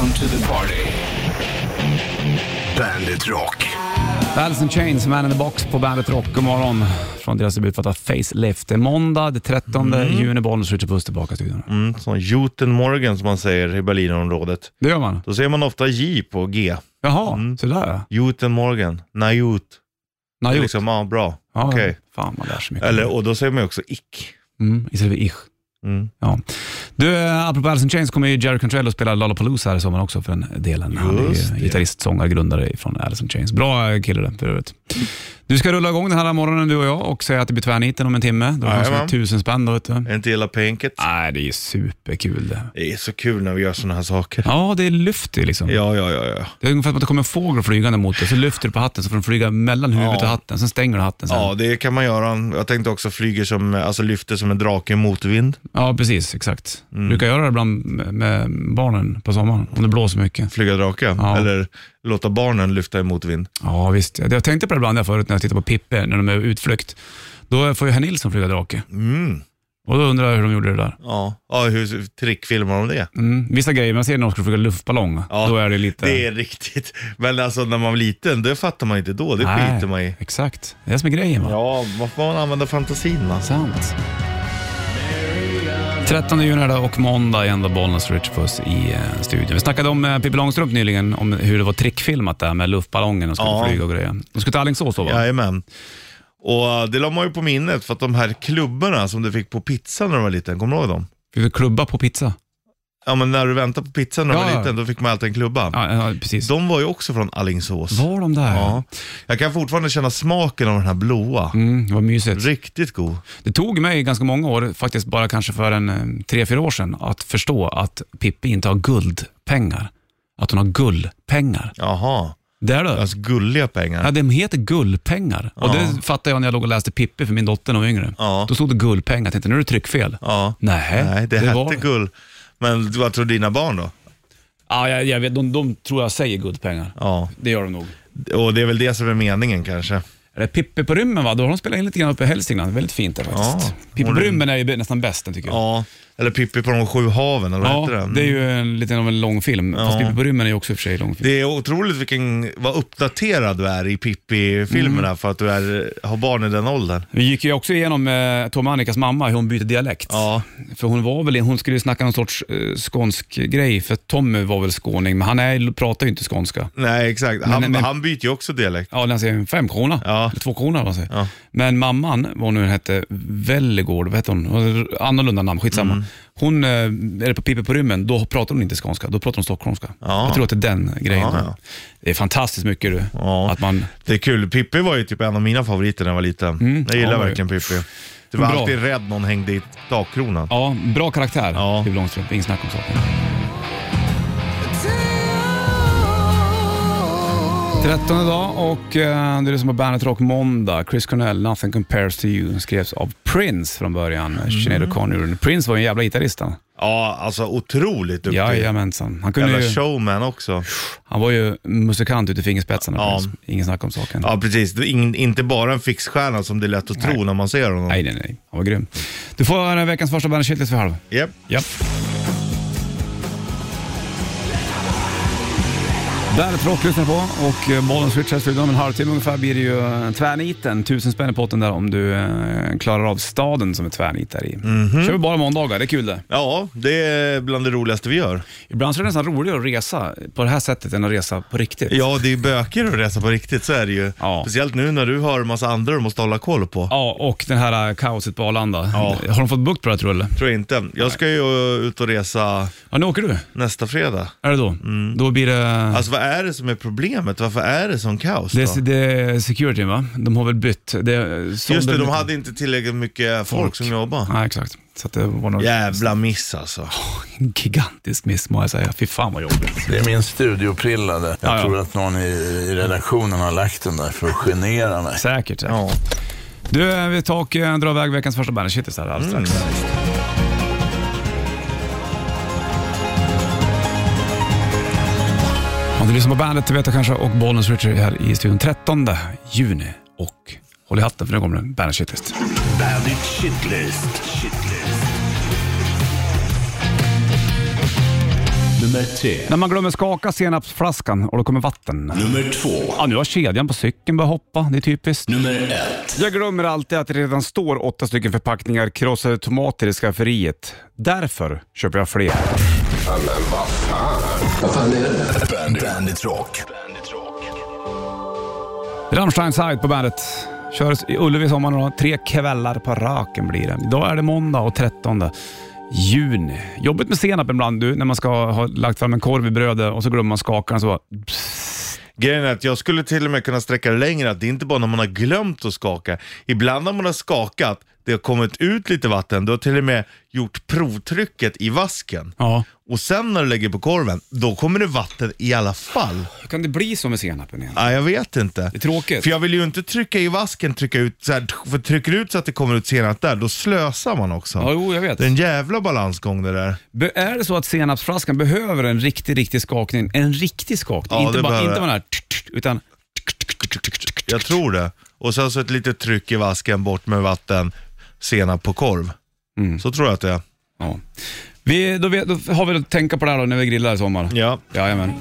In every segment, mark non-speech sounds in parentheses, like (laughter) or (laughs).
Welcome to the party. Bandit Rock. Alice in Chains, Man in the Box på Bandet Rock. God morgon från deras debutplatta Facelift. Det är måndag, det 13 juni, Bollnäs Richard Puss tillbaka i studion. Mm, sån Juten Morgan som man säger i Berlinområdet. Det gör man? Då säger man ofta J på G. Jaha, så där ja. Juten Morgan, Najut. Najut. Liksom, ja, bra. Ja, Okej. Fan, man lär sig mycket. Eller, och då säger man också ick. Mm, istället för ich. Mm. Ja. Du, eh, apropå Alice in Chains kommer ju Jerry Cantrell att spela Lollapalooza här i sommar också för den delen. Han är Just ju gitarrist, sångare, grundare från Alice in Chains. Bra eh, kille det, för övrigt. Du ska rulla igång den här morgonen du och jag och säga att det blir tvärniten om en timme. Då Jajamän. vi tusen spänn då vet du. Är inte hela penket? Nej, det är superkul det. Det är så kul när vi gör såna här saker. Ja, det lyfter liksom. Ja, ja, ja. ja. Det är ungefär som att det kommer en fågel flygande mot dig, så lyfter du på hatten så får den flyga mellan huvudet Ja. och hatten, sen stänger du hatten. Sen. Ja, det kan man göra. Jag tänkte också flyger som, alltså lyfter som en drake i motvind. Ja, precis. Exakt. Mm. Brukar göra det ibland med- med barnen på sommaren, om det blåser mycket. Flyga drake. Ja. Eller låta barnen lyfta i motvind. Ja, visst. Jag tänkte på det ibland förut när jag tittade på Pippi, när de är utflykt. Då får ju herr Nilsson flyga drake. Mm. Och då undrar jag hur de gjorde det där. Ja, ja hur trickfilmar de det? Mm. Vissa grejer, man ser när de ska flyga luftballong, Ja, då är det lite... Det är riktigt. Men alltså när man var liten, det fattar man inte då. Det Nej, skiter man i. Exakt. Det är det som är grejen va? Ja, vad får man använda fantasin va? Sant. 13 juni är och måndag igen då Bollnäs Rich Puss i eh, studion. Vi snackade om eh, Pippi Långstrump nyligen, om hur det var trickfilmat där med luftballongen och skulle Ja. flyga och grejer. De skulle till Alingsås då va? Jajamän. Och det la man ju på minnet för att de här klubborna som du fick på pizza när du var liten, kommer du ihåg dem? Vi vill klubba på pizza. Ja men när du väntade på pizzan när du Ja, var ja. liten, då fick man alltid en klubba. Ja, ja precis. De var ju också från Alingsås. Var de där? Ja. Jag kan fortfarande känna smaken av den här blåa. Mm, var mysigt. Riktigt god. Det tog mig ganska många år, faktiskt bara kanske för en eh, tre, fyra år sedan, att förstå att Pippi inte har guldpengar. Att hon har gullpengar. Jaha, Det är det. alltså gulliga pengar. Ja, de heter gullpengar. Och Ja. det fattade jag när jag låg och läste Pippi för min dotter när hon var yngre. Ja. Då stod det gullpengar. Jag tänkte, nu är det tryckfel. Ja. Nej, Nej, det, hette var... gull. Men vad tror dina barn då? Ja, jag, jag vet, de, de tror jag säger guldpengar. Ja, Det gör de nog. och det är väl det som är meningen kanske. Är det Pippi på rymmen va? Då har de spelat in lite grann uppe i Hälsingland. Väldigt fint där faktiskt. Ja. Pippi på rymmen är ju nästan bäst den tycker jag. Ja, eller Pippi på de sju haven, eller vad Ja, heter den? det är ju en, lite av en lång film. Fast Ja. Pippi på rymmen är ju också i och för sig lång film. Det är otroligt vilken, vad uppdaterad du är i Pippi-filmerna Mm. för att du är, har barn i den åldern. Vi gick ju också igenom eh, Tom och Annikas mamma, hur hon byter dialekt. Ja, För hon var väl, hon skulle ju snacka någon sorts eh, skånsk grej, för Tommy var väl skåning, men han är, pratar ju inte skånska. nej exakt. Han, Men- men- han byter ju också dialekt. Ja, den säger fem kronor. Ja. Eller två kronor, vad säger. Ja. Men mamman, vad hon nu hette, Vellegård, vad hette hon? Annorlunda namn, skitsamma. Mm. Hon, eh, är det på Pippi på rymmen, då pratar hon inte skånska, då pratar hon stockholmska. Ja. Jag tror att det är den grejen. Ja, ja. Det är fantastiskt mycket du. Att man, Det är kul. Pippi var ju typ en av mina favoriter när jag var liten. Jag gillar Mm. Verkligen Pippi. Du var Bra. alltid rädd någon hängde i takkronan. ja, bra karaktär, Ja. Pippi Långstrump, inget snack om saken. 13 dag och eh, det är det som på Bandet Rock måndag. Chris Cornell, Nothing Compares to You, skrevs av Prince från början. Mm. Sinead O'Connor. Prince var ju en jävla gitarrist han. Ja, alltså otroligt duktig. Jajamensan. Han, kunde Jävla ju, showman också. han var ju musikant ut i fingerspetsarna. Ja. Prince. Ingen snack om saken. Ja, precis. Det är inte bara en fixstjärna som det är lätt att tro när man ser honom. Nej, nej, nej. Han var grym. Du får eh, veckans första Bandet Shitlist för halv. Japp. Ja. Bandet Rock lyssnar på och eh, bollen switchar i studion. Om en halvtimme ungefär blir det ju eh, tvärniten. Tusen spänn i potten där om du eh, klarar av staden som är tvärnit där i. Mhm. kör vi bara måndagar, det är kul det. Ja, det är bland det roligaste vi gör. Ibland så är det nästan roligare att resa på det här sättet än att resa på riktigt. Ja, det är bökigare att resa på riktigt, så är det ju. Ja. Speciellt nu när du har en massa andra du måste hålla koll på. Ja, och det här kaoset på Arlanda. Har de fått bukt på det tror du? eller? Tror jag inte. Jag ska ju ut och resa Ja, nu åker du. nästa fredag. Är det då? Då blir det... Alltså vad är det som är problemet? Varför är det sån kaos det, då? är, det är security va? De har väl bytt. Det, Just det, de hade inte tillräckligt mycket folk, Folk. som jobbar. Nej, exakt. Så att det var nog Jävla miss alltså. en gigantisk miss må jag säga. Fy fan vad jobbigt. Det är min studioprilla. Jag Ja, ja. tror att någon i, i redaktionen har lagt den där för att genera mig. Säkert. säkert. Ja. Du, eh, vi tar och eh, drar iväg veckans första bandet Shitlist här alldeles strax. Du lyssnar på bandet, det vet jag kanske, och Bollnäs Richard är här i studion 13 juni. Och håll i hatten för nu kommer det Bandet Shitlist. Bandit Shitlist. Shitlist. Nummer tre. När man glömmer skaka senapsflaskan och då kommer vatten. Nummer två. Ja, nu har kedjan på cykeln börjat hoppa. Det är typiskt. Nummer ett. Jag glömmer alltid att det redan står åtta stycken förpackningar krossade tomater i skafferiet. Därför köper jag fler. Bandit, Bandit Rock. Rammstein Side på bandet. Kör i Ullevi sommar då. Tre kvällar på raken blir det. Idag är det måndag och 13 juni. Jobbigt med senap ibland du, när man ska ha lagt fram en korv i brödet och så glömmer man skakaren så bara... Grejen är att jag skulle till och med kunna sträcka det längre, att det är inte bara när man har glömt att skaka. Ibland när man har skakat, det har kommit ut lite vatten, du har till och med gjort provtrycket i vasken. Ja. Och sen när du lägger på korven, då kommer det vatten i alla fall. Hur kan det bli så med senapen igen? Ja, jag vet inte. Det är tråkigt. För jag vill ju inte trycka i vasken, trycka ut, så här, för trycker du ut så att det kommer ut senap där, då slösar man också. Ja, jo, jag vet. Det är en jävla balansgång det där. Be- är det så att senapsflaskan behöver en riktig, riktig skakning? En riktig skakning? Ja, inte det bara, behöver inte bara den här, utan... Jag tror det. Och sen så ett litet tryck i vasken, bort med vatten, senap på korv. Mm. Så tror jag att det är. Ja. Vi, då, vet, då har vi att tänka på det här då när vi grillar i sommar. Ja. Jajamän.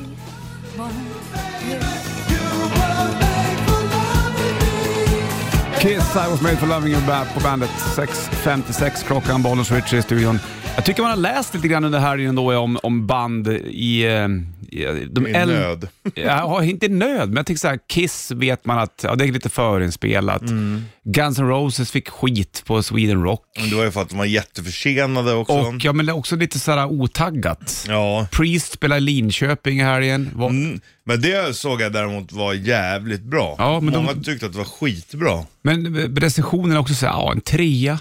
Kiss, I was made for loving you back på bandet. 6.56 klockan, Bollnäs Richie i studion. Jag tycker man har läst lite grann under helgen då om, om band i... eh, i de I nöd. (laughs) Ja, inte nöd, men jag tycker så här, Kiss vet man att ja, det är lite förinspelat. Mm. Guns N' Roses fick skit på Sweden Rock. Men det var ju för att de var jätteförsenade också. Och ja, men det är också lite så här otaggat. Ja. Priest spelar i Linköping i helgen. Var, Mm. Men det såg jag däremot var jävligt bra. Ja, men de- Många tyckte att det var skitbra. Men recensionen är också så här, ja, en trea.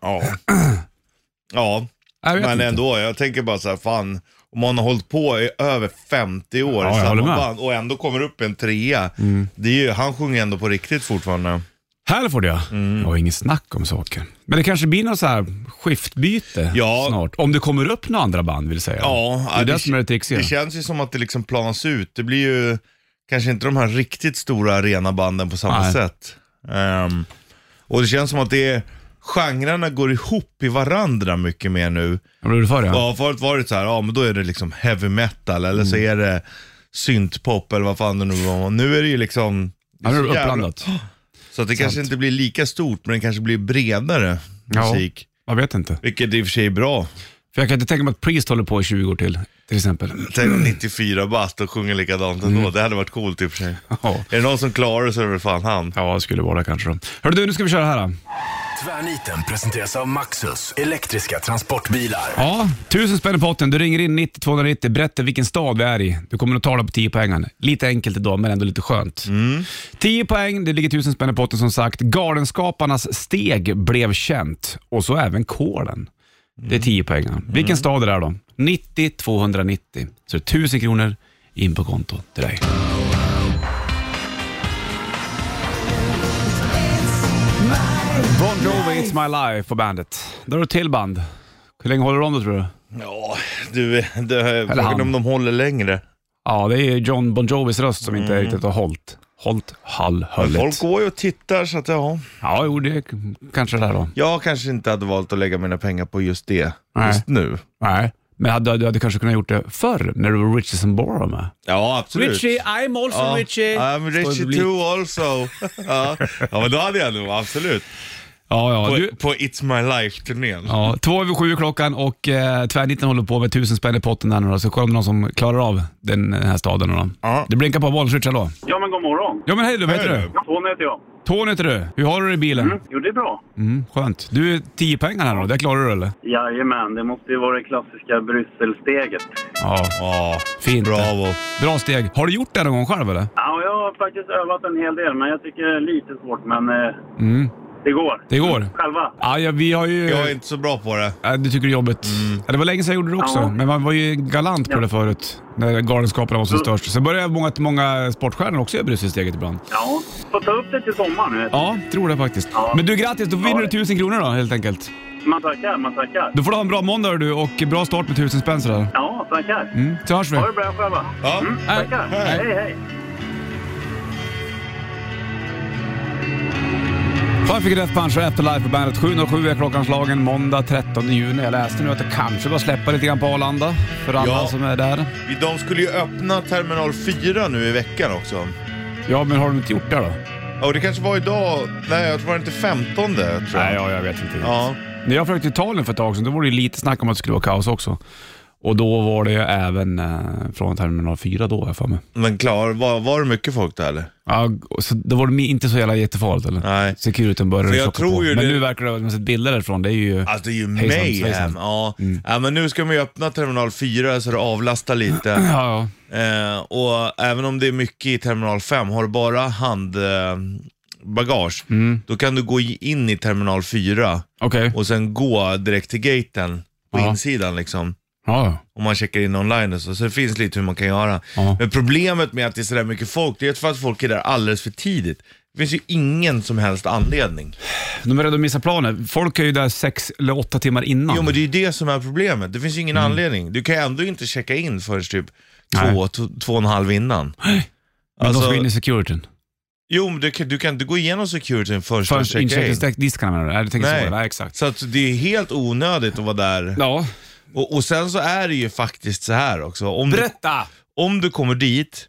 Ja. (clears throat) ja, men inte. ändå. Jag tänker bara så här, fan. Om man har hållit på i över 50 år Ja, i samma band och ändå kommer upp en trea. Det är ju, han sjunger ändå på riktigt fortfarande. Här får det ja. Mm. Jag har inget snack om saker. Men det kanske blir något så här skiftbyte Ja. snart. Om det kommer upp några andra band vill säga. Ja, det är det, det- som är det trixiga. Det känns ju som att det liksom planas ut. Det blir ju kanske inte de här riktigt stora arenabanden på samma Nej. sätt. Ehm, och det känns som att det är, genrerna går ihop i varandra mycket mer nu. Vad blev det för det? Ja, förut var det så här, ja men då är det liksom heavy metal eller Mm. så är det syntpop eller vad fan det nu var. Nu är det ju liksom... Ja, nu är det så jävla- uppblandat. (gasps) Så att det kanske inte blir lika stort, men det kanske blir bredare Ja. musik. Jag vet inte. Vilket i och för sig är bra. För jag kan inte tänka mig att Priest håller på i 20 år till, till exempel. Tänk om 94 bast och sjunger likadant ändå. Det hade varit coolt i och för sig. Mm. Ja, Är det någon som klarar det så är det väl fan han. ja det skulle vara det kanske då. Hörru du, nu ska vi köra här då. Tvärniten presenteras av Maxus, elektriska transportbilar. Ja, tusen spänn i potten. Du ringer in 90 290, berätta vilken stad vi är i. Du kommer att tala på 10 poängen. Lite enkelt idag, men ändå lite skönt. 10 poäng, det ligger tusen spänn i potten som sagt. Galenskaparnas steg blev känt och så även kolen. Det är 10 poäng. Vilken stad är det då? 90 290. Så det är 1000 kronor in på konto till dig. Bon Jovi, It's My Life på bandet. Då är det till band. Hur länge håller de då tror du? Ja, du, det är han. frågan om de håller längre. Ja, det är John Bon Jovis röst som inte riktigt har hållit. Hållt hall höllet. Folk går ju och tittar så att ja. Ja, jo, det är kanske det där då. Jag kanske inte hade valt att lägga mina pengar på just det Nej. just nu. Nej, men hade, du hade kanske kunnat gjort det förr när du var Richie Sambora med. Ja, absolut. Richie, I'm also Ja, Richie. I'm Richie too also. (laughs) ja. ja, men då hade jag nog absolut. Ja, ja. På, Du, på It's My Life-turnén. ja, två över sju klockan och eh, tvärnitten håller på med tusen spänn i potten där nu då, så kolla om någon som klarar av den, den här staden nu då. Ja. Det blinkar på bollen, Richie, hallå? Ja, men god morgon. Ja men hej du, vad heter du? du. Tony heter jag. Tony heter du. Hur har du det i bilen? Mm. Jo, det är bra. Mm, skönt. Du, 10 pengar här då, det klarar du eller? Jajamän, det måste ju vara det klassiska Brysselsteget. Ja, Ja, fint. bravo. Bra steg. Har du gjort det någon gång själv eller? Ja, jag har faktiskt övat en hel del, men jag tycker det är lite svårt. Men eh, Mm. Det går. Det går. Själva? Ja, ja, vi har ju... Jag är inte så bra på det. Ja, du tycker det är jobbigt. Ja, det var länge sedan jag gjorde det också, Ja. men man var ju galant på Ja. det förut. När Galenskaparna var som Mm. störst. Sen började många, många sportstjärnor också göra Brysselsteget ibland. Ja, får ta upp det till sommaren nu. Ja, tror det faktiskt. Ja. Men du, grattis. Då vinner Ja. du tusen kronor då, helt enkelt. Man tackar, man tackar. Då får du ha en bra måndag du och bra start med tusen spänn sådär. Ja, tackar. Mm, så hörs vi. Ha det bra själva. Ja. Mm, Hej. tackar. Hej. hej. hej. Five Finger Death Punch och Afterlife på bandet. 7.07 är klockan slagen måndag 13 juni. Jag läste nu att det kanske var släppa lite grann på Arlanda för alla Ja. som är där. De skulle ju öppna terminal 4 nu i veckan också. Ja, men har de inte gjort det då? Och det kanske var idag, nej jag tror det var inte 15 tror jag. Nej, ja, jag vet inte. Ja. När jag flög till Italien för ett tag sedan, då var det ju lite snack om att det skulle vara kaos också. Och då var det ju även eh, från terminal 4 då, har jag för mig. Men klar, var, var det mycket folk där eller? Ja, så då var det inte så jävla jättefarligt eller? Nej. Securityn började För jag tror på. ju Men det- nu verkar det, man sett bilder därifrån, det är ju... Alltså det är ju Hejsan, mayhem. svejsan. Ja. ja, men nu ska man ju öppna terminal 4 så det avlastar lite. (clears throat) Ja, ja. Eh, och även om det är mycket i terminal 5, har du bara handbagage, eh, bagage, Mm. då kan du gå in i terminal 4 Okej. och sen gå direkt till gaten på Ja. insidan liksom. Ja. Om man checkar in online och så. Så det finns lite hur man kan göra. Ja. Men problemet med att det är sådär mycket folk, det är för att folk är där alldeles för tidigt. Det finns ju ingen som helst anledning. De är rädda att missa planen. Folk är ju där sex eller åtta timmar innan. Jo men det är ju det som är problemet. Det finns ju ingen anledning. Du kan ju ändå inte checka in förrän typ Nej. två, två, två och en halv innan. (gasps) Men Alltså- de ska in i securityn. Jo, men du kan, du kan inte gå igenom securityn Först in. incheckningsdiskarna menar du? Nej, du tänker Nej. så. Nej, exakt. Så att det är helt onödigt att vara där. Ja. Och, och sen så är det ju faktiskt så här också. Om du, Berätta! om du kommer dit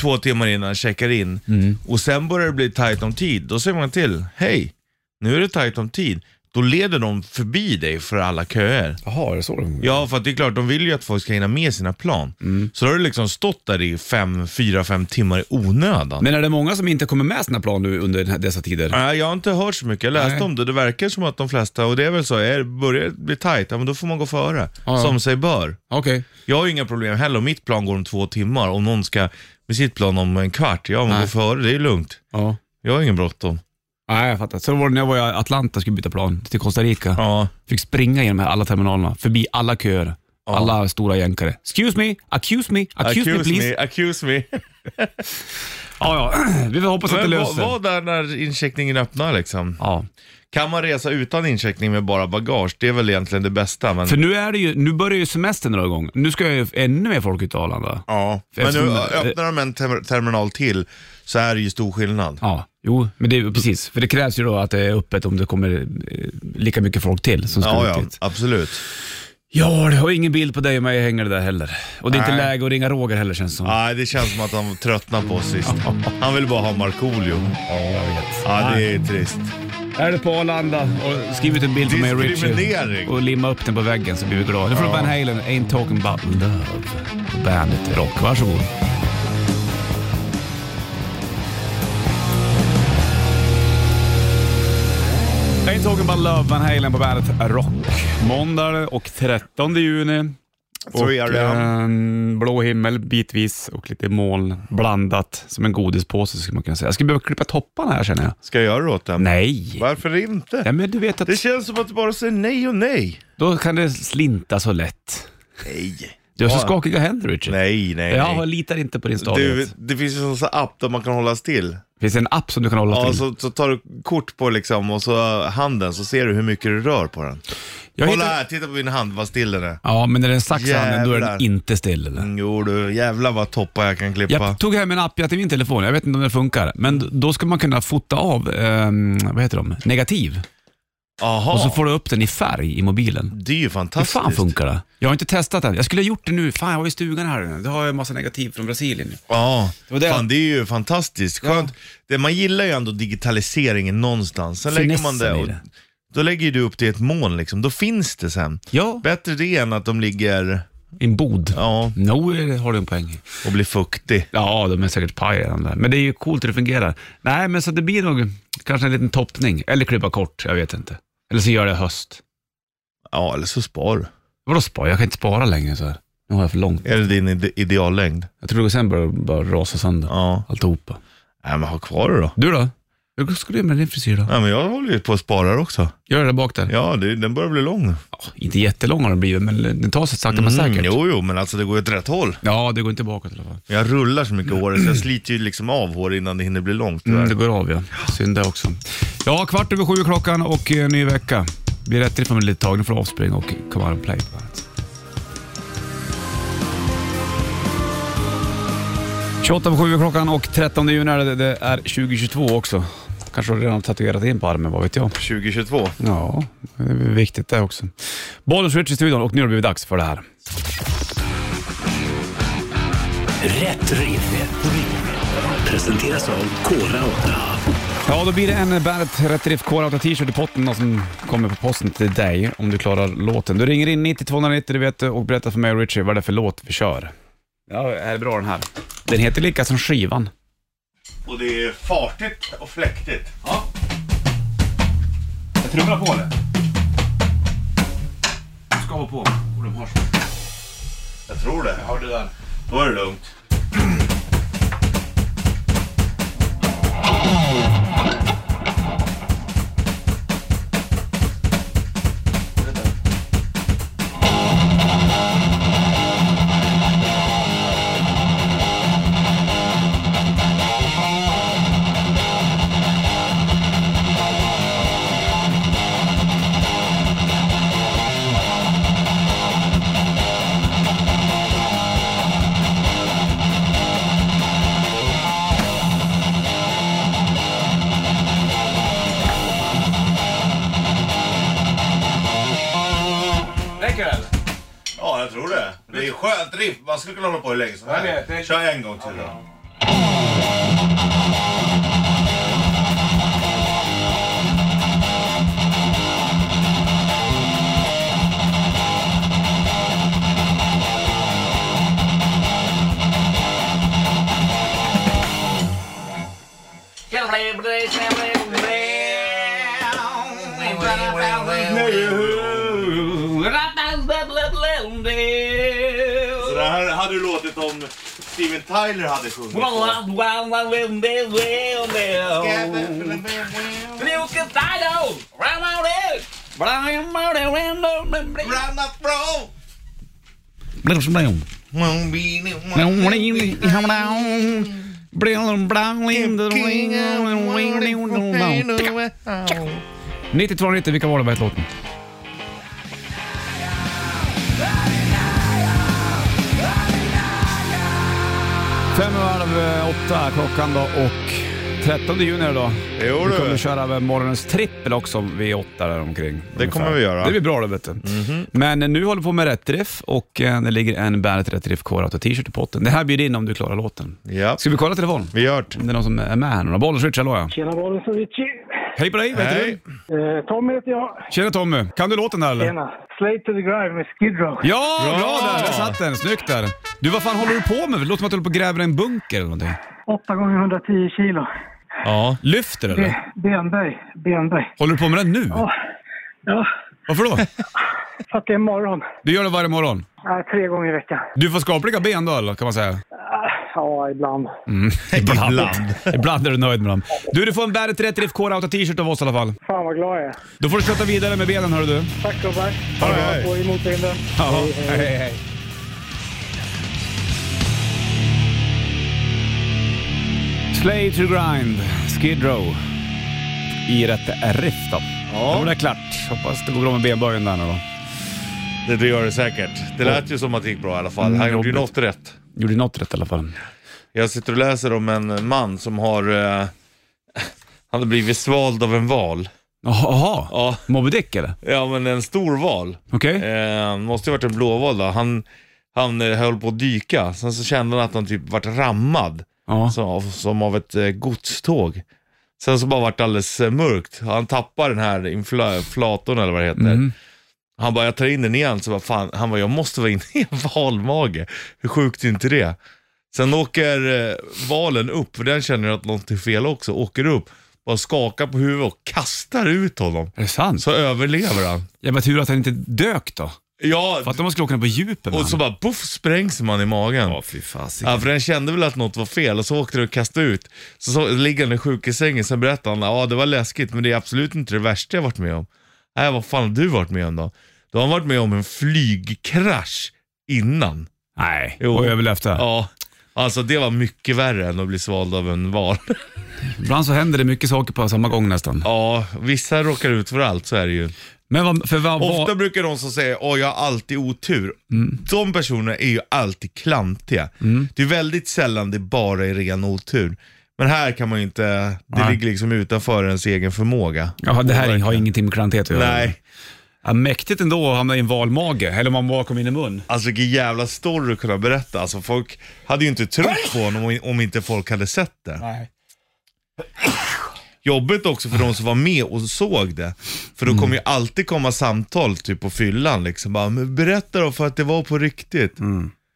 två timmar innan, checkar in Mm. och sen börjar det bli tajt om tid. Då säger man till, hej, nu är det tajt om tid. Då leder de förbi dig för alla köer. Jaha, är det så de Ja, för att det är klart, de vill ju att folk ska hinna med sina plan. Mm. Så då har du liksom stått där i fem, fyra, fem timmar i onödan. Men är det många som inte kommer med sina plan nu under den här- dessa tider? Nej, jag har inte hört så mycket. Jag läste Nej. om det. Det verkar som att de flesta, och det är väl så, är, börjar det bli tajt, ja men då får man gå före. Ja. Som sig bör. Okej. Jag har ju inga problem heller om mitt plan går om två timmar. Om någon ska med sitt plan om en kvart, ja men Nej. gå före, det är lugnt. Ja. Jag har ingen bråttom. Nej, jag fattar. Så var det när jag var i Atlanta skulle byta plan till Costa Rica. Ja. Fick springa genom alla terminalerna, förbi alla köer. Ja. Alla stora jänkare. Excuse me, accuse me, accuse, me please. me, accuse me. Ja, ja. (clears throat) Vi får hoppas att det löser. var där när incheckningen öppnar liksom. Ja. Kan man resa utan incheckning med bara bagage? Det är väl egentligen det bästa. Men... För nu, är det ju, nu börjar ju semestern dra igång. Nu ska ju ännu mer folk ut till Arlanda. Ja, men nu öppnar de en ter- terminal till så är det ju stor skillnad. Ja, jo, men det är precis. För det krävs ju då att det är öppet om det kommer eh, lika mycket folk till som ska Ja, ja, dit. absolut. Ja, det har ingen bild på dig och mig hänger det där heller. Och det är inte Nej. läge att ringa Roger heller känns som. Nej, det känns som att han tröttnade på oss sist. Han vill bara ha Markoolio. Ja, jag vet. Ja, det är trist. Är det på Arlanda och skriv ut en bild på mig och Richie Diskriminering. och limma upp den på väggen så blir vi glada. Nu får du Van Halen, Ain't Talking About Love. Bandet Rock. Varsågod. Ain't Talking About Love, Van Halen på bandet Rock. Måndag och 13 juni. Så Och är det. en blå himmel bitvis och lite moln blandat som en godispåse skulle man kunna säga. Jag skulle behöva klippa topparna här känner jag. Ska jag göra det åt dem? Nej. Varför inte? Ja, men du vet att Det känns som att du bara säger nej och nej. då kan det slinta så lätt. Nej. Du har så skakiga händer Richard. Nej, nej, Jag nej. litar inte på din Du, stadighet. det finns ju en sån app där man kan hålla still. Finns det en app som du kan hålla Ja, till? så, så tar du kort på liksom och så handen så ser du hur mycket du rör på den. jag Kolla hittar... här, titta på min hand vad still den är. Ja, men när den saxar handen då är den inte still. Eller? Mm, jo du, jävlar vad toppar jag kan klippa. Jag tog hem en app till min telefon, jag vet inte om den funkar, men då ska man kunna fota av, ehm, vad heter de, negativ. Jaha, Och så får du upp den i färg i mobilen. det är ju Hur fantastiskt. fan funkar det? Jag har inte testat den. Jag skulle ha gjort det nu. Fan, jag var i stugan här. Då har jag en massa negativ från Brasilien. Ja, Det var det. fan det är ju fantastiskt. Skönt. Det, man gillar ju ändå digitaliseringen någonstans. Sen lägger man det, Finessen i och, det. då lägger ju du upp det i ett moln liksom. Då finns det sen. Ja, Bättre det än att de ligger en bod. ja, No, det har du en poäng i. och blir fuktig. Ja, de är säkert paj de där. Men det är ju coolt hur det fungerar. Nej, men så det blir nog kanske en liten toppning. Eller klippa kort, jag vet inte. Eller så gör det i höst. Ja, eller så spar du. Vadå spara? Jag kan inte spara längre så här. Nu har jag för långt. Är det din ide- ideallängd? Jag tror det sen börjar bara rasa sönder. Ja. Alltihopa. Nej men ha kvar det då. Du då? Hur ska du göra med din frisyr då? Ja, men jag håller ju på att spara också. Gör det där bak där? Ja, det, den börjar bli lång. Ja, inte jättelång har den blivit, men den tar sig sakta men säkert. Mm, jo, jo, men alltså det går ju åt rätt håll. Ja, det går inte bakåt i alla fall. Jag rullar så mycket hår så jag sliter ju liksom av hår innan det hinner bli långt. Mm, det går av ja. Synd det också. Ja, kvart över sju är klockan och eh, ny vecka. Blir rätt ifrån ett litet tag. Nu får du avspring och come out and play på bandet. 28 på 7 är klockan och 13 juni är det, det är 2022 också. Kan kanske du redan har tatuerat in på armen, vad vet jag. 2022. Ja, det är viktigt det också. Bollens Rich i studion och nu har det blivit dags för det här. Rätt riff. Presenteras av Kora 8. Ja, då blir det en Bandet Rätt Riff Core t-shirt i potten som kommer på posten till dig om du klarar låten. Du ringer in 90 290 du vet, och berättar för mig och Richie vad det är för låt vi kör. Ja, är det bra den här? Den heter lika som skivan. Och det är fartigt och fläktigt. Ja. Jag trummar på det. Du ska vara på. Och de hörs. Jag tror det. Jag hörde där. Då är det lugnt. Det. Det är skönt riff. Man skulle kunna hålla på hur länge som Jag vet, det är- helst. Kör en gång till då. Så hade du låtit om Steven Tyler hade sjungit. King 9290, vilka var det med låten? Fem halv eh, åtta klockan då och 13 juni då. Jo, vi du. kommer köra morgonens trippel också vid åtta där omkring. Det kommer vi göra. Det blir bra det vet du. Men nu håller vi på med rätt riff och eh, det ligger en Bandet Rätt Riff Core t-shirt i potten. Det här bjuder in om du klarar låten. Ja, Ska vi kolla telefon? vi gör det. Om det är någon som är med här nu då. Bollers Rich, hallå ja. Tjena bollen så Richie. Hej på dig, vad heter Hej. du? Eh, Tommy heter jag. Tjena Tommy. Kan du låten där eller? Tjena. Slave to the Grind med Skid Row. Ja, bra, Bra! där! Där satt den. Snyggt där. Du, vad fan håller du på med? Det låter som att du håller på och gräver en bunker eller någonting. 8 gånger 110 kilo. Ja. Lyfter eller? Be- benböj. Benböj. Håller du på med det nu? Ja. Ja, Varför då? för att det är morgon. Du gör det varje morgon? Nej, tre gånger i veckan. Du får skapliga ben då eller, kan man säga? Ja, (laughs) ibland. Ibland. Ibland är du nöjd med dem. Du, du får en Bandet Rätt Riff Core Auto t-shirt av oss i alla fall. Fan vad glad jag är. Då får du köta vidare med benen hör du. Tack gubbar. Ha det bra. På i motvinden. Ja, hej, hej, hej. Slay to grind, Skid Row. I rätt riff då. Ja. Då är det klart. Hoppas det går bra med benböjen där nu då. Det, det gör det säkert. Det lät ju som att det gick bra i alla fall. Han gjorde ju jobbigt. något rätt. Gjorde något rätt i alla fall. Jag sitter och läser om en man som har... Eh, (laughs) han har blivit svald av en val. Jaha, Ja, Moby Dick eller? ja men en stor val. Okej. Eh, måste ju varit en blåval då. Han, han eh, höll på att dyka, sen så kände han att han typ vart rammad. Ja. Så, av- som av ett eh, godståg. Sen så bara vart det alldeles eh, mörkt. Han tappar den här inflatorn eller vad det heter. Han bara, jag tar in den igen. Så bara, fan, han bara, jag måste vara inne i en (laughs) valmage. Hur sjukt är inte det? Sen åker eh, valen upp, för den känner att något är fel också. Åker upp, bara skakar på huvudet och kastar ut honom. Är det sant? Så överlever han. Jävla tur att han inte dök då. Ja, Fattar om man skulle åka ner på djupet med och så bara poff sprängs man i magen. Ja, fy fasiken. Ja, för den kände väl att något var fel och så åkte den och kastade ut. Så, så ligger han i sjukhusängen, sen berättade han, ja det var läskigt men det är absolut inte det värsta jag varit med om. Nej, vad fan har du varit med om då? Då har han varit med om en flygkrasch innan. Nej, Jo. och överlevt det. Ja, alltså det var mycket värre än att bli svald av en val. (laughs) Ibland så händer det mycket saker på samma gång nästan. ja, vissa råkar ut för allt, så är det ju. Men vad, för vad, Ofta vad, brukar de som säger åh jag har alltid otur, de personerna är ju alltid klantiga. Det är väldigt sällan det bara är ren otur. Men här kan man ju inte, det Nej. ligger liksom utanför ens egen förmåga. Jaha, det här har ingenting med kvalitet att göra. Nej, Ja, mäktigt ändå att hamna i en valmage, eller om man bara kom in i mun. alltså vilken jävla story att kunna berätta. Alltså folk hade ju inte trott på honom om- om inte folk hade sett det. Nej. Jobbigt också för de som var med och såg det. För då kommer ju alltid komma samtal typ på fyllan liksom. Bara, men berätta då för att det var på riktigt.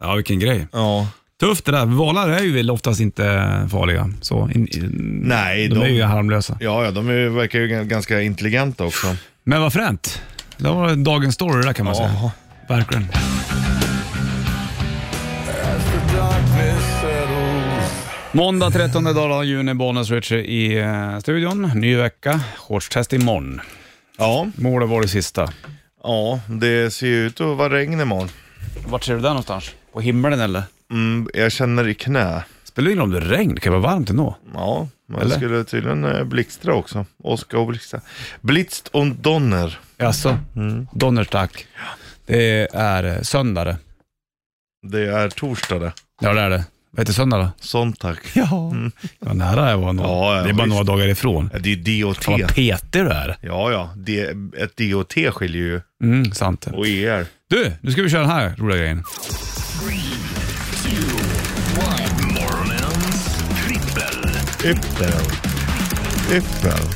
Ja, vilken grej. Ja. Tufft det där. Valar är ju väl oftast inte farliga. Så, in, in, Nej, de, de- är ju harmlösa. Ja, ja, de är, verkar ju g- ganska intelligenta också. Men vad fränt. Det var dagens story det där kan man säga. Ja. Verkligen. Måndag 13 dag juni, Bonus Richie i eh, studion. Ny vecka, shortstest imorgon. Ja, Målet var det sista. ja, det ser ju ut att vara regn imorgon. Vart ser du där någonstans? På himlen eller? Mm, jag känner i knä. Spelar ingen roll om det är regn, det kan vara varmt ändå. Ja, man Eller? skulle tydligen eh, blixtra också. Oskar och blixtra. Blitzt och Donner. Jaså? Mm. Donnerstack. Det är eh, söndag det. Det är torsdag det. Ja, det är det. Vad heter söndag då? Sonntag. Ja. Det var nära jag var nog. Ja, ja, det är bara visst. några dagar ifrån. Ja, det är DOT. Fan vad petig du är. Ja, ja. Det, ett DOT skiljer ju. Mm, sant. Och ER. Du, nu ska vi köra den här roliga grejen. Yppel. Yppel.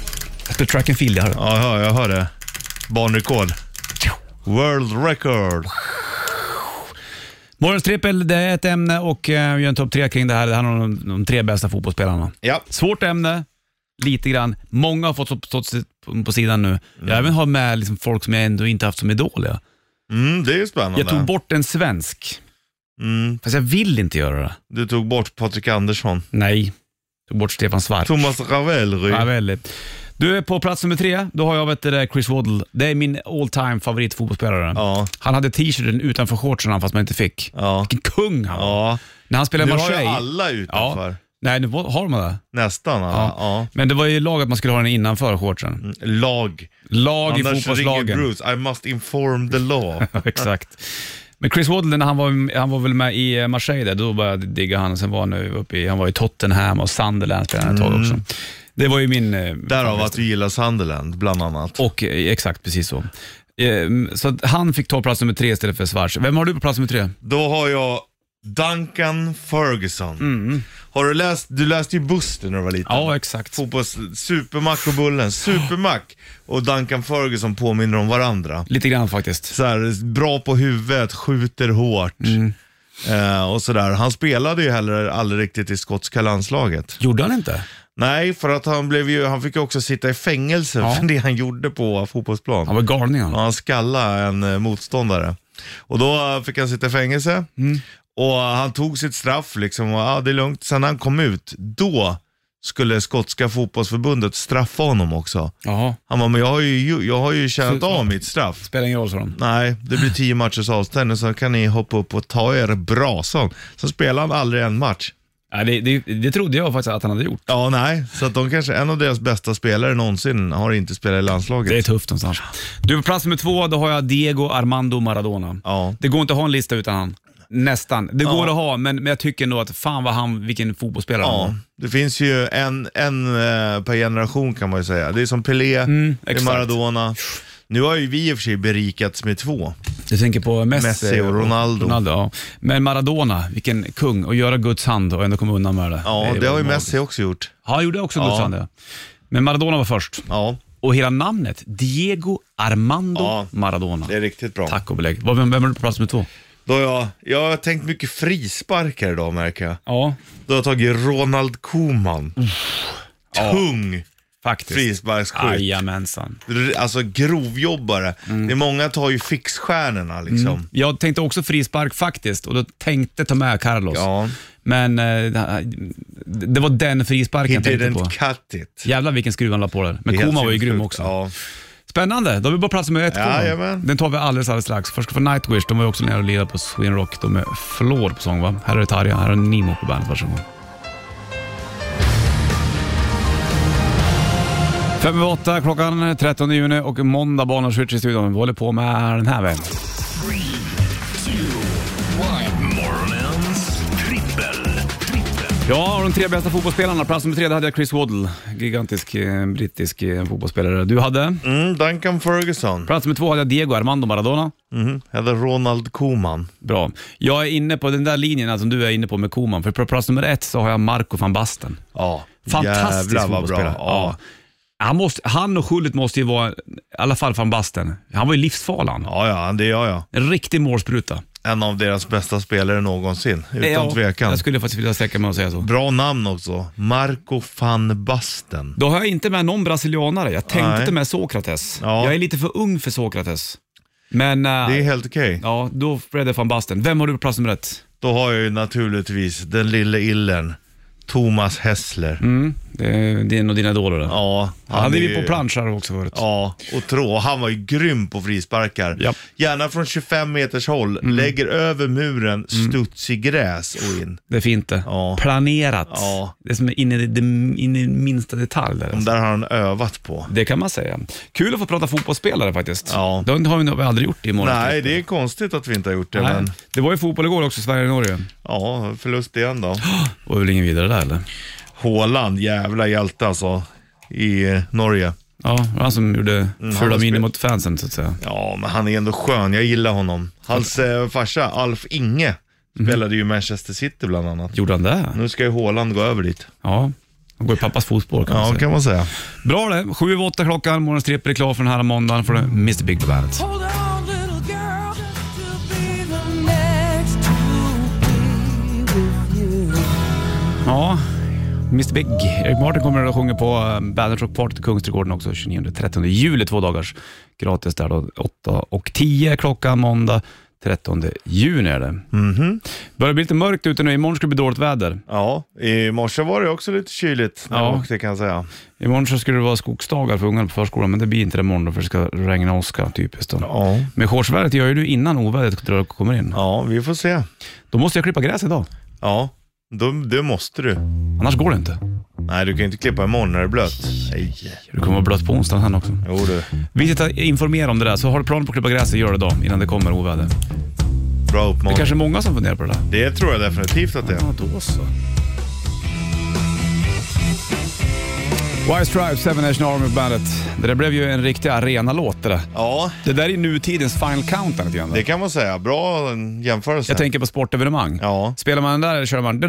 Spelar track and field, jag hör. Ja, jag hör, jag hör det. Banrekord. World record. Morgons trippel, det är ett ämne och eh, vi gör en topp tre kring det här. Det handlar om de, de tre bästa fotbollsspelarna. Ja. Svårt ämne, lite grann. Många har fått stå på, sidan nu. Jag även har med liksom folk som jag ändå inte haft som idol. Ja. Mm, det är spännande. Jag tog bort en svensk, Mm, fast jag vill inte göra det. du tog bort Patrik Andersson. Nej, tog bort Stefan Svart. Thomas Ravelry. Ja, väldigt. Du är på plats nummer tre. Då har jag vet, det, Chris Waddle. Det är min all time favorit fotbollsspelare. Ja. Han hade t-shirten utanför shortsen fast man inte fick. Ja. Vilken kung han var. Ja. När han spelade Nu i har ju Marseille. alla utanför. Nej, nu har man det. Nästan alla. Ja. Ja. Men det var ju lag att man skulle ha den innanför shortsen. Lag. Lag i Annars ringer fotbollslagen. Bruce. I must inform the law. Ja, (laughs) Exakt. Men Chris Waddle, när han var, han var väl med i eh, Marseille där, då började jag digga han. Sen var han nu uppe i, han var i Tottenham och Sunderland spelade han ett tag också. Det var ju min... eh, Därav att du gillar Sunderland, bland annat. Och eh, exakt, precis så. Så han fick ta plats nummer tre istället för Schwarz. Vem har du på plats nummer tre? Då har jag Duncan Ferguson. Har du läst, du läste ju Buster när du var liten. Ja, exakt. Fotbolls, Supermac och Bullen. Supermac och Duncan Ferguson påminner om varandra. Lite grann faktiskt. Så här, bra på huvudet, skjuter hårt. Eh, och sådär. Han spelade ju heller aldrig riktigt i skotska landslaget. Gjorde han inte? Nej, för att han, blev ju, han fick ju också sitta i fängelse Ja. för det han gjorde på fotbollsplan. Han var galning han. Ja, han skallade en eh, motståndare. Och då eh, fick han sitta i fängelse. Och han tog sitt straff liksom. Och, ja, det är lugnt. Sen när han kom ut, då skulle skotska fotbollsförbundet straffa honom också. Jaha. Han bara, men jag har ju, jag har ju tjänat av mitt straff. Spelar ingen roll, sa de. Nej, det blir tio matchers avstängning så kan ni hoppa upp och ta er brasan. Så spelar han aldrig en match. Ja, det, det, det trodde jag faktiskt att han hade gjort. Ja, nej. Så att de kanske, en av deras bästa spelare någonsin har inte spelat i landslaget. Det är tufft någonstans. Du, på plats nummer två, då har jag Diego Armando Maradona. Ja. Det går inte att ha en lista utan han. Nästan. Det går Ja. att ha, men, men jag tycker ändå att fan vad han, vilken fotbollsspelare han Ja, var. det finns ju en, en eh, per generation kan man ju säga. Det är som Pelé, det är Mm, exakt. Maradona. Nu har ju vi i och för sig berikats med två. Du tänker på Messi, Messi och Ronaldo. ja. Men Maradona, vilken kung. Och göra Guds hand och ändå komma undan med det. Ja, är det har ju magiskt. Messi också gjort. Ja, han gjorde också Ja. Guds hand. Ja. Men Maradona var först. Ja, Och hela namnet, Diego Armando Ja, Maradona. det är riktigt bra. Tack och belägg. Vad- Vem, vem är du på plats nummer två? Då har jag, jag har tänkt mycket frisparkar idag märker jag. Ja, Då har jag tagit Ronald Koeman. Tung faktiskt. frisparksskytt. Jajamensan. Alltså grovjobbare. Det är många tar ju fixstjärnorna liksom. Jag tänkte också frispark faktiskt och då tänkte ta med Carlos. Ja, Men eh, det var den frisparken he jag tänkte på. didn't cut it. Jävlar vilken skruv han la på där. Men Det är helt Koman var ju sinnessjukt. grym också. Ja. Spännande, då har vi bara plats med ett kvar. Jajamän. Den tar vi alldeles, alldeles strax. Först ska vi få Nightwish, de var ju också nere och lirade på Sweden Rock. De är flår på sång va? Här är det Tarja, här är Nimo på bandet. Varsågod. Fem över åtta klockan 13 juni och måndag, Switch i studion. Vi håller på med den här vägen. Ja, de tre bästa fotbollsspelarna. Plats nummer tre, där hade jag Chris Waddle. Gigantisk eh, brittisk eh, fotbollsspelare. Du hade? Mm, Duncan Ferguson. Plats nummer två hade jag Diego Armando Maradona. Mm, jag hade Ronald Koeman. Bra. Jag är inne på den där linjen som du är inne på med Koman. För på plats nummer ett så har jag Marco van Basten. Ja, Fantastisk jävlar vad fotbollsspelare. bra. Ja. Han, måste, han och Schullit måste ju vara, i alla fall van Basten, han var ju livsfarlig han. Ja, ja, det gör jag. En riktig målspruta. En av deras bästa spelare någonsin, utan Ja, tvekan. Jag skulle faktiskt vilja sträcka mig och säga så. Bra namn också. Marco van Basten. Då har jag inte med någon brasilianare. Jag tänkte Nej. ta med Sokrates. Ja. Jag är lite för ung för Sokrates. Men äh, Det är helt okej. ja, då blev det van Basten. Vem har du på plats nummer ett? Då har jag ju naturligtvis den lille illen, Thomas Hessler. Mm, din och dina idoler. Ja, Ja, han hade är vi ju- på planschar också förut. Ja, och trå. Han var ju grym på frisparkar. Japp. Gärna från 25 meters håll, lägger över muren, studs i gräs och in. Det är fint det. Ja. Planerat. Ja. Det är som in i, det, in i minsta detalj. Där, alltså. där har han övat på. Det kan man säga. Kul att få prata fotbollsspelare faktiskt. Ja. Det har vi nog aldrig gjort i morgon. Nej, det är konstigt att vi inte har gjort det, Nej. men Det var ju fotboll igår också, Sverige-Norge. ja, förlust igen då. (gasps) Var väl ingen vidare där eller? Håland, jävla hjälte alltså, i Norge. Ja, han som gjorde fula har miner mot fansen så att säga. Ja, men han är ändå skön. Jag gillar honom. Hans eh, farsa, Alf Inge, spelade ju i Manchester City bland annat. Gjorde han det? Nu ska ju Håland gå över dit. Ja. Han går i pappas fotspår kan man Ja, säga. kan man säga. Bra det. Sju över åtta klockan, morgonens tripp är klar för den här måndagen för Mr Big på bandet. Be with you. Ja, Mr Big. Erik Martin kommer att sjunga på eh, Bandet Rock Party till Kungsträdgården också 29-30 juli, två dagars gratis där då. 8 och 10 klockan måndag 13 juni är det. Mhm. Börjar bli lite mörkt ute nu. Imorgon ska det bli dåligt väder. Ja, i morse var det också lite kyligt när Ja. åkte kan jag säga. Imorgon så ska det vara skogsdagar för ungarna på förskolan, men det blir inte det imorgon för det ska regna och åska typiskt. Då. Ja. Men shortsvädret gör ju du innan ovädret kommer in. ja, vi får se. Då måste jag klippa gräs idag. Ja, då, det måste du. Annars går det inte. Nej, du kan ju inte klippa imorgon när det är blött. Nej. Du kommer vara blöt på onsdagen sen också. Jo du, Viktigt att informera om det där, så har du planer på att klippa gräset, gör det då innan det kommer oväder. bra Det är uppmaning. kanske många som funderar på det där. Det tror jag definitivt att det är. Ja, då så. White Stripes, Seven Nation Army Bandet. Det där blev ju en riktig arenalåt det där. Ja, Det där är nutidens Final Countdown lite grann. det kan man säga. Bra jämförelse. Jag tänker på sportevenemang. Ja, Spelar man den där eller kör man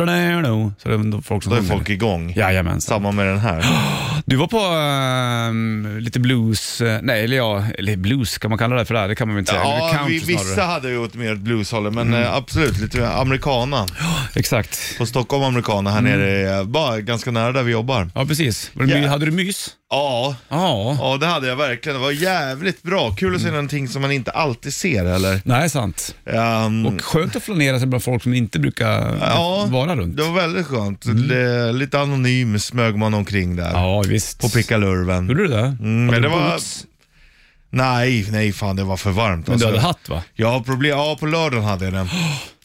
så är det folk som då är sjunger. folk igång. Jajamensan. Samma med den här. (gasps) Du var på ehm, lite blues, eh, nej eller ja, eller blues kan man kalla det för det här? Det kan man väl inte säga. Ja, vi, vissa snarare. hade ju åt mer blueshållet, men Mm. eh, absolut lite americana. (gasps) Exakt. På Stockholm americana här Mm. nere, eh, bara ganska nära där vi jobbar. Ja, precis. Ja. Hade du mys? Ja, Ja. ja det hade jag verkligen. Det var jävligt bra. Kul att se någonting som man inte alltid ser eller. Nej, sant. Ehm, Och skönt att flanera sig bland folk som inte brukar Ja, vara runt. det var väldigt skönt. L- lite anonym smög man omkring där. Mm. Ja, visst. På pickalurven. Gjorde du det? Mm, men det var... boots? Nej, nej fan det var för varmt. Men du alltså. hade hatt va? Har problem, ja på lördagen hade jag den. (gasps)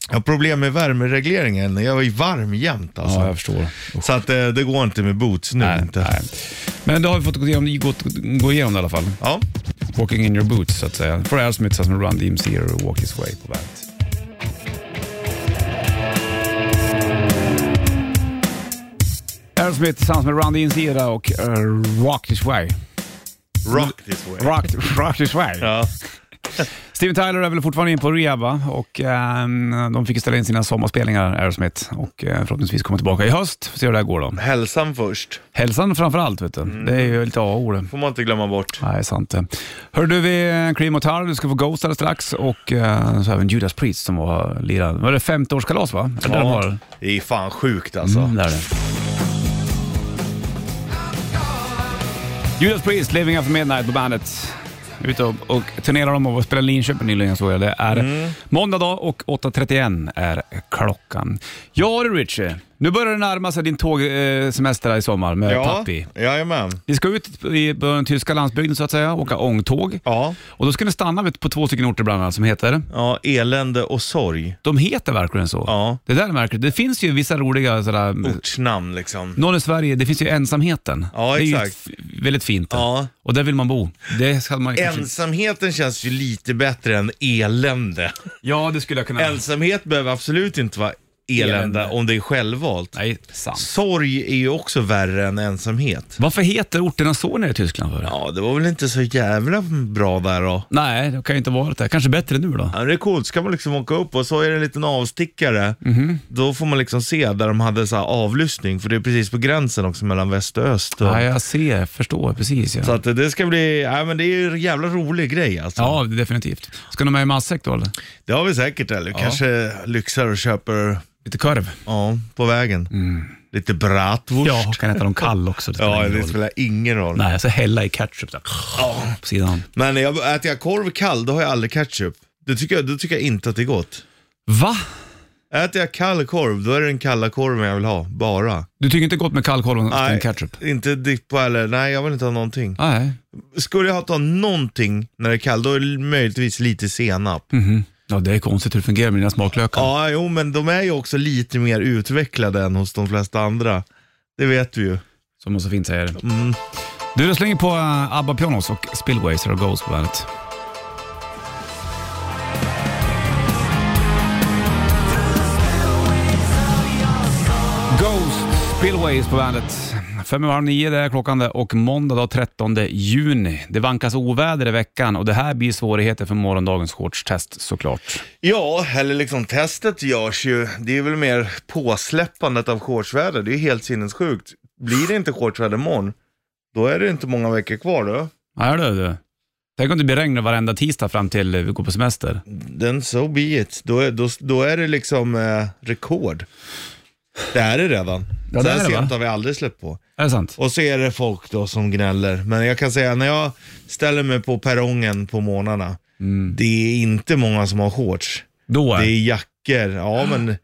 Jag har problem med värmeregleringen. Jag ju varm jämt alltså. Ja, jag förstår. Så att eh, det går inte med boots nu Nej, inte. nej. Men då har vi fått gå igenom, gått, gå igenom det i alla fall. Ja. Walking in your boots så att säga. För Aerosmith som Run DMC och Walk His Way på bandet. Aerosmith tillsammans med Run DMC och uh, Walk This Way. Rock this way. Rock, rock This Way. Ja. (laughs) Steven Tyler är väl fortfarande in på rehab va? och ehm, de fick ställa in sina sommarspelningar, Aerosmith, och eh, förhoppningsvis komma tillbaka i höst. Får se hur det här går då. Hälsan först. Hälsan framför allt, vet du. Det är ju lite A-ord. Får man inte glömma bort. Nej, sant det. Hör du, vi Cream och Tar, du ska få Ghost alldeles strax och eh, så även Judas Priest som var lirade. Var det 50-årskalas va? Är det? Det är fan sjukt alltså. Mm, där är det. Judas Priest, Living After Midnight på bandet. Ute och, och turnerar de och spelar Linköping nyligen såg jag. Det är Mm. måndag dag och 8.31 är klockan. Ja du Richie, nu börjar det närma sig din tågsemester här i sommar med Ja, pappi. jajamän. Ni ska ut i, på den tyska landsbygden så att säga, åka ångtåg. Ja. Och då ska ni stanna vet, på två stycken orter bland annat som heter, ja, elände och sorg. de heter verkligen så. Ja. Det där är märkligt. Det finns ju vissa roliga sådär, Ortsnamn liksom. någon i Sverige, det finns ju ensamheten. Ja, det är ju exakt. f- väldigt fint. Ja. Och där vill man bo. Det ska man kanske... Ensamheten känns ju lite bättre än elände. Ja, det skulle jag kunna... Ensamhet behöver absolut inte vara elände om det är självvalt. Nej, sant. Sorg är ju också värre än ensamhet. Varför heter orterna så nere i Tyskland för? Ja, det var väl inte så jävla bra där då. Nej, det kan ju inte vara det. Kanske bättre nu då? Ja, det är coolt, ska man liksom åka upp och så är det en liten avstickare. Mhm. Då får man liksom se där de hade så avlyssning, för det är precis på gränsen också mellan väst och öst. Och, Ja, jag ser, förstår precis. Ja. Så att det ska bli, ja men det är ju en jävla rolig grej alltså. Ja, definitivt. Ska du med i matsäck då eller? Det har vi säkert eller kanske lyxar och köper Lite korv? ja, på vägen. Lite bratwurst. Ja, kan äta dem kall också. Det (laughs) spelar Ja, ingen det roll. spelar ingen roll. Nej, så hälla i ketchup där. på sidan. Men jag, äter jag korv kall, då har jag aldrig ketchup. Det tycker jag, då tycker jag inte att det är gott. Va? Äter jag kall korv, då är det den kalla korven jag vill ha, bara. Du tycker inte gott med kallkorv och Nej, ketchup? inte dippa eller, nej jag vill inte ha någonting. Nej. Skulle jag ta någonting när det är kallt, då är det möjligtvis lite senap. Mhm. Ja, det är konstigt hur det fungerar med dina smaklökar. Ja, jo men de är ju också lite mer utvecklade än hos de flesta andra. Det vet vi ju. Som man så fint säger. Mm. Du, du slänger på uh, ABBA Pianos och Spillways och Ghost på bandet. Ghost Spillways på bandet. Fem över halv nio det är klockan det och måndag då 13 juni. Det vankas oväder i veckan och det här blir svårigheter för morgondagens shortstest såklart. Ja, eller liksom testet görs ju, det är väl mer påsläppandet av shortsväder. Det är ju helt sinnessjukt. Blir det inte shortsväder imorgon, då är det inte många veckor kvar då. Ja, du, du. Tänk om det blir regn varenda tisdag fram till vi går på semester. Den so be it. Då är, då, då är det liksom eh, rekord. Det är det redan. Ja, så det här är det, sent va? har vi aldrig släppt på. Är det sant? Och så är det folk då som gnäller. Men jag kan säga, när jag ställer mig på perrongen på morgnarna, det är inte många som har shorts. Då Det är är jackor, ja men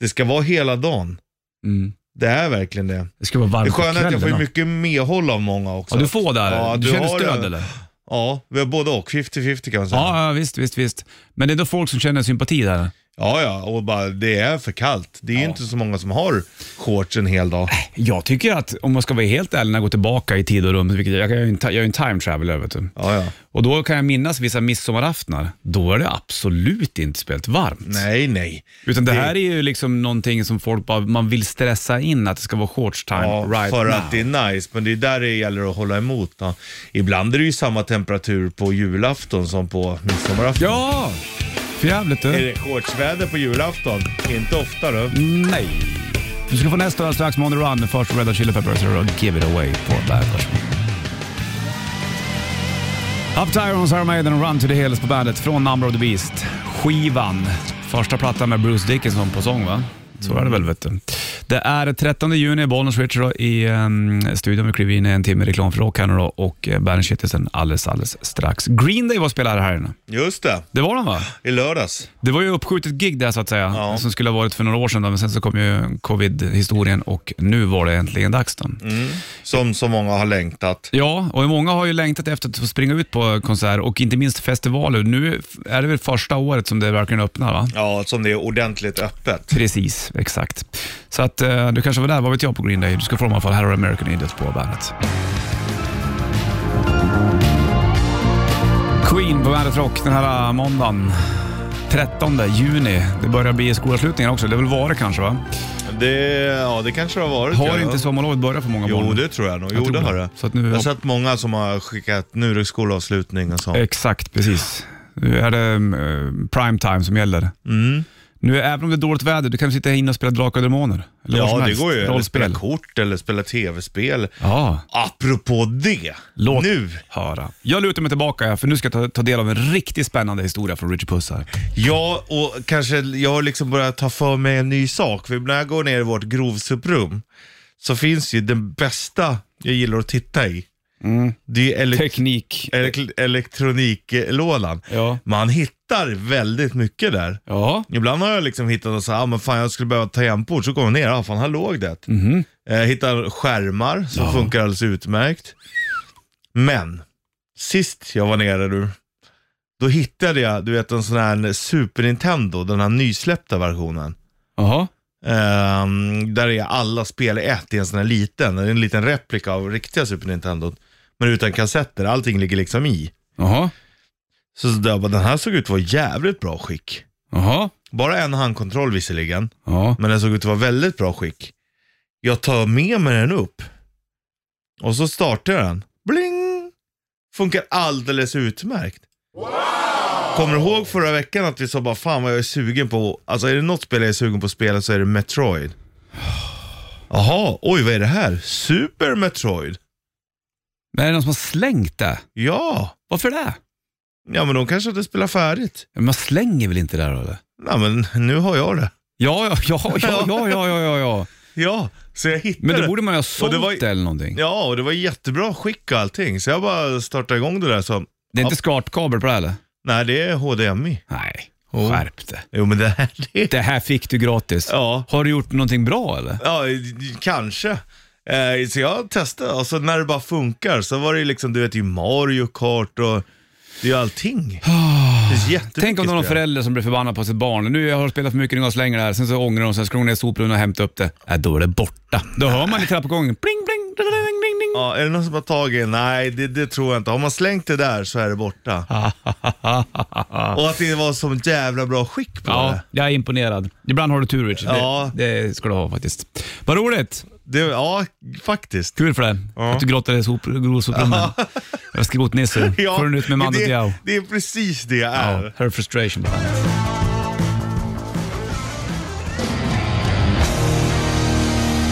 det ska vara hela dagen. mm. Det är verkligen det. Det ska vara varmt Det på sköna är att jag får kvällen. mycket medhåll av många också. Ja, du får där. Ja, du, känner har stöd det. eller? Ja, vi har både och. 50-50 kan man säga. Ja, ja, visst, visst, visst. Men det är då folk som känner sympati där. Ja, ja, och bara det är för kallt. Det är ju inte så många som har shorts en hel dag. Jag tycker att, om man ska vara helt ärlig, när jag går tillbaka i tid och rum, vilket jag, jag, är ju en, jag är en time traveler, vet du. Ja, ja. Och då kan jag minnas vissa midsommaraftnar. Då är det absolut inte spelat varmt. Nej, nej. Utan det, Det- här är ju liksom någonting som folk bara, man vill stressa in att det ska vara shorts time Ja, right för now. att det är nice, men det är där det gäller att hålla emot. Då. Ibland är det ju samma temperatur på julafton som på midsommarafton. Ja! För jävligt Är du. det shortsväder på julafton? Inte ofta då. Nej. Du ska få nästa alldeles strax med On the Run, först Red Hot Chili Peppers och Give It Away på bandet. Up to Irons, Iron Maiden och Run to the Hills på bandet från Number of the Beast. Skivan. Första plattan med Bruce Dickinson på sång va? Så är det väl vet du. Det är 13 juni, Bollnäs Richard i um, studion. Vi kliver in i en timme reklam för rock här nu då och Bandit Shitlisten alldeles, alldeles strax. Green Day var spelare här inne. Just det, Det var de va? i lördags. Det var ju uppskjutet gig där så att säga, Ja. som skulle ha varit för några år sedan, då, men sen så kom ju covid-historien och nu var det äntligen dags. Då. Som så många har längtat. Ja, och många har ju längtat efter att få springa ut på konsert och inte minst festivaler. Nu är det väl första året som det verkligen öppnar va? Ja, som det är ordentligt öppet. Precis, exakt. Så att eh, du kanske var där, vad vet jag, på Green Day. Du ska få dem i alla fall. Här har American Idiot på bandet. Queen på Bandet Rock den här eh, måndagen. 13 juni. Det börjar bli skolavslutningar också. Det är väl varit kanske va? Det, ja, det kanske det har varit. Har ja. inte sommarlovet börjat för många Jo, barn? det tror jag nog. Jag Jo, tror det har det. Så att nu- Jag har sett många som har skickat, nu är det skolavslutning och så. Exakt, precis. Nu är det uh, prime time som gäller. Mm. Nu, även om det är dåligt väder, du kan sitta inne och spela Drakar och Demoner. Eller vad som Ja, det helst. går ju. Eller spela kort eller spela tv-spel. Ja, Apropå det, låt nu. höra. Jag lutar mig tillbaka för nu ska jag ta, ta del av en riktigt spännande historia från Richie Puss här. Ja, och kanske jag har liksom börjat ta för mig en ny sak. För när jag går ner i vårt grovsuprum så finns ju den bästa jag gillar att titta i. Det är elek- Teknik. elek- elektroniklådan. Ja. Man hittar väldigt mycket där. Ja. Ibland har jag liksom hittat och så här, ah, men fan jag skulle behöva tangentbord, så går jag ner, ah, fan här låg det. Mhm. Jag hittar skärmar som funkar alldeles utmärkt. Men, sist jag var nere nu, då hittade jag, du vet en sån här Super Nintendo, den här nysläppta versionen. Jaha. Ehm, där är alla spel i ett i en sån här liten, en liten replika av riktiga Super Nintendo. Men utan kassetter, allting ligger liksom i. Jaha. Så, så där, bara, den här såg ut att vara jävligt bra skick. Jaha. Bara en handkontroll visserligen, Ja. men den såg ut att vara väldigt bra skick. Jag tar med mig den upp och så startar jag den. Bling! Funkar alldeles utmärkt. Kommer du ihåg förra veckan att vi sa bara fan vad jag är sugen på, alltså är det något spel jag är sugen på att spela så är det Metroid. (sighs) Jaha, oj vad är det här? Super Metroid? Men är det någon som har slängt det? Ja. Varför det? Ja, men de kanske inte spelar färdigt. Men man slänger väl inte det då? eller? Nej, men nu har jag det. Ja, ja, ja, ja, ja, (laughs) ja, ja, ja. ja. Så jag hittade Men då borde man ju ha sålt det var, eller någonting. Ja, och det var jättebra skick och allting. Så jag bara startade igång det där. Så, det är inte skartkabel på det eller? Nej, det är HDMI. Nej, oh. skärp det. Jo, men det här... Det... (laughs) det här fick du gratis. Ja. Har du gjort någonting bra eller? Ja, kanske. Eh, så jag testade, och så när det bara funkar så var det ju liksom, du vet ju Mario Kart och det är ju allting. (sighs) Det jättemycket Tänk om det var någon spel. förälder som blir förbannad på sitt barn. Nu har jag spelat för mycket, nu går jag och slänger det här. Sen så ångrar de sig, ska de ner i soprummet och hämta upp det. Äh, då är det borta. Då hör man i trappuppgången, pling, pling, ding, ding, ding, ding. Ja, är det någon som har tagit? Nej, det, det tror jag inte. Har man slängt det där så är det borta. (laughs) och att det var som jävla bra skick på Ja, det. jag är imponerad. Ibland har du tur Richard. Ja. Det, det ska du ha faktiskt. Vad roligt. Det. Ja, faktiskt. Kul för dig. Ja. Att du grottar i sop- grovsoprummet. Jag ska gå till Nisse. Ja, Får du ut med Mando det, Diao. det är precis det jag är. Ja, her frustration.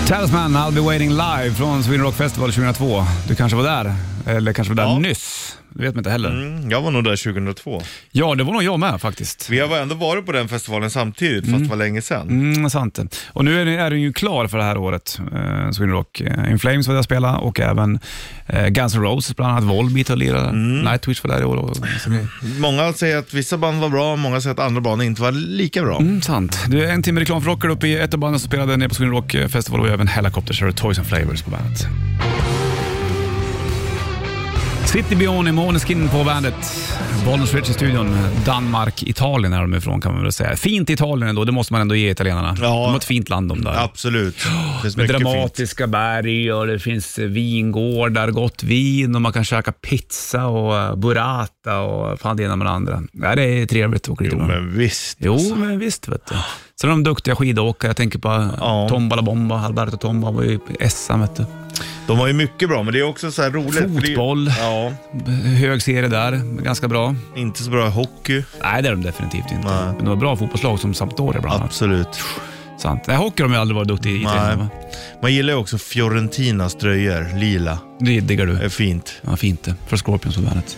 Talisman, I'll be waiting live från Sweden Rock Festival 2002. Du kanske var där, eller kanske var där Ja. nyss. Det vet man inte heller. Mm, jag var nog där 2002. Ja, det var nog jag med faktiskt. Vi har ändå varit på den festivalen samtidigt, fast det var länge sedan. Mm, sant. Och nu är den, är den ju klar för det här året, eh, Sweden Rock. Eh, In Flames var där och spela och även eh, Guns N' Roses, bland annat Volbeat och lirade. Nightwish var där i år. Och, så, Många säger att vissa band var bra, många säger att andra band inte var lika bra. Mm, sant. Du är en timme reklam för rockare uppe i ett av banden som spelade nere på Sweden Rock Festival och även Helicopters och Toys and Flavors på bandet. City Beyond i Måneskin på bandet. Bollnäs i studion. Danmark, Italien är de ifrån kan man väl säga. Fint Italien ändå, det måste man ändå ge italienarna. Ja. De har ett fint land de där. Absolut. Det finns Med mycket fint. dramatiska berg och det finns vingårdar, gott vin och man kan käka pizza och eh, burrata och fan det ena med det andra. Ja, det är trevligt att åka dit Jo, men visst. Jo, men visst vet du. Sen har de duktiga skidåkare. Jag tänker på Ja. Tomba La Bomba, Alberto Tomba var ju i SM. Vet du. De var ju mycket bra, men det är också så här roligt. för det Fotboll. Ja, Hög serie där, ganska bra. inte så bra hockey. Nej, det är de definitivt inte. Nej. Men de har bra fotbollslag som Sampdoria bland annat. Absolut. Sant. Nej, hockey har de ju aldrig varit duktiga i. Nej. Man gillar ju också Fiorentinas tröjor, lila. Det diggar Det är du. fint. Ja, fint det. För Scorpions på bandet.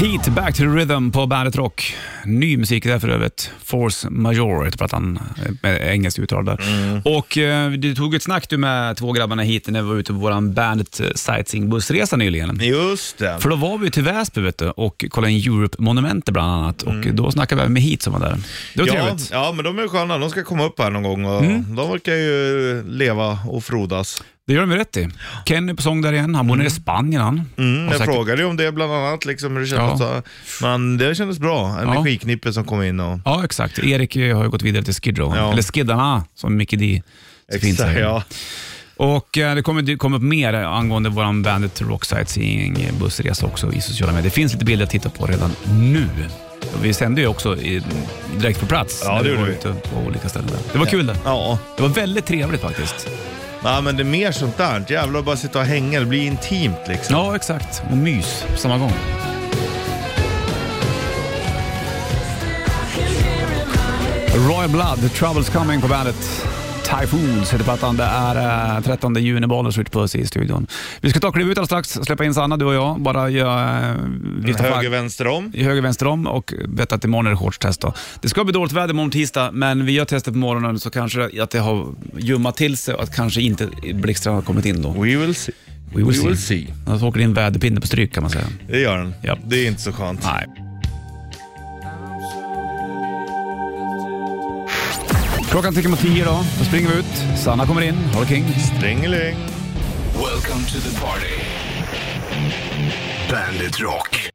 Heat, Back to the Rhythm på Bandet Rock. Ny musik där för övrigt. Force Major heter plattan, eh, med engelskt uttal där. Och eh, du tog ett snack du med två grabbarna hit när vi var ute på vår Bandet eh, sightseeing-bussresa nyligen. Just det. För då var vi till Väsby vet du, och kollade in Europe-monumentet bland annat och då snackade vi med Heat som var där. Det var Ja, trevligt. ja, men de är sköna. De ska komma upp här någon gång och de verkar ju leva och frodas. Det gör de ju rätt i. Kenny på sång där igen. Han bor nere i Spanien han. Mm, jag säkert- frågade ju om det bland annat, liksom, hur det kändes. Men det kändes bra. Energiknippe som kom in och... Ja, exakt. Erik eh, har ju gått vidare till Skid Row. Ja. Eller Skiddarna, som Mickey D så fint Exakt, säger. ja. Och eh, det kommer, det kommer upp mer angående vår Bandit Rock Sightseeing bussresa också i sociala medier. Det finns lite bilder att titta på redan nu. Och vi sände ju också i, direkt på plats Ja, när det vi var ute på olika ställen. Där. Det var kul det. Ja. Det var väldigt trevligt faktiskt ja, men det är mer sånt där. Jävlar bara sitta och hänga. Det blir intimt liksom. Ja, exakt. Och mys på samma gång. Royal Blood, The Trouble's Coming på bandet. Typhoons heter plattan. Det är eh, 13 juni, Bollnäs Ritch Puss i studion. Vi ska ta och kliva ut alldeles strax, släppa in Sanna, du och jag. Bara göra... Uh, Höger, vänster om. i höger, vänster om och vet att imorgon är det shortstest. Då. Det ska bli dåligt väder imorgon tisdag, men vi gör testet på morgonen så kanske att det har ljummat till sig och att kanske inte blixtarna har kommit in då. We will see. We will see. will see. Alltså åker in väderpinne på stryk kan man säga. Det gör den. Ja. Det är inte så skönt. Nej. Klockan tickar mot tio då. Då springer vi ut. Sanna kommer in. Håller king. Stringeling. Welcome to the party. Bandit Rock.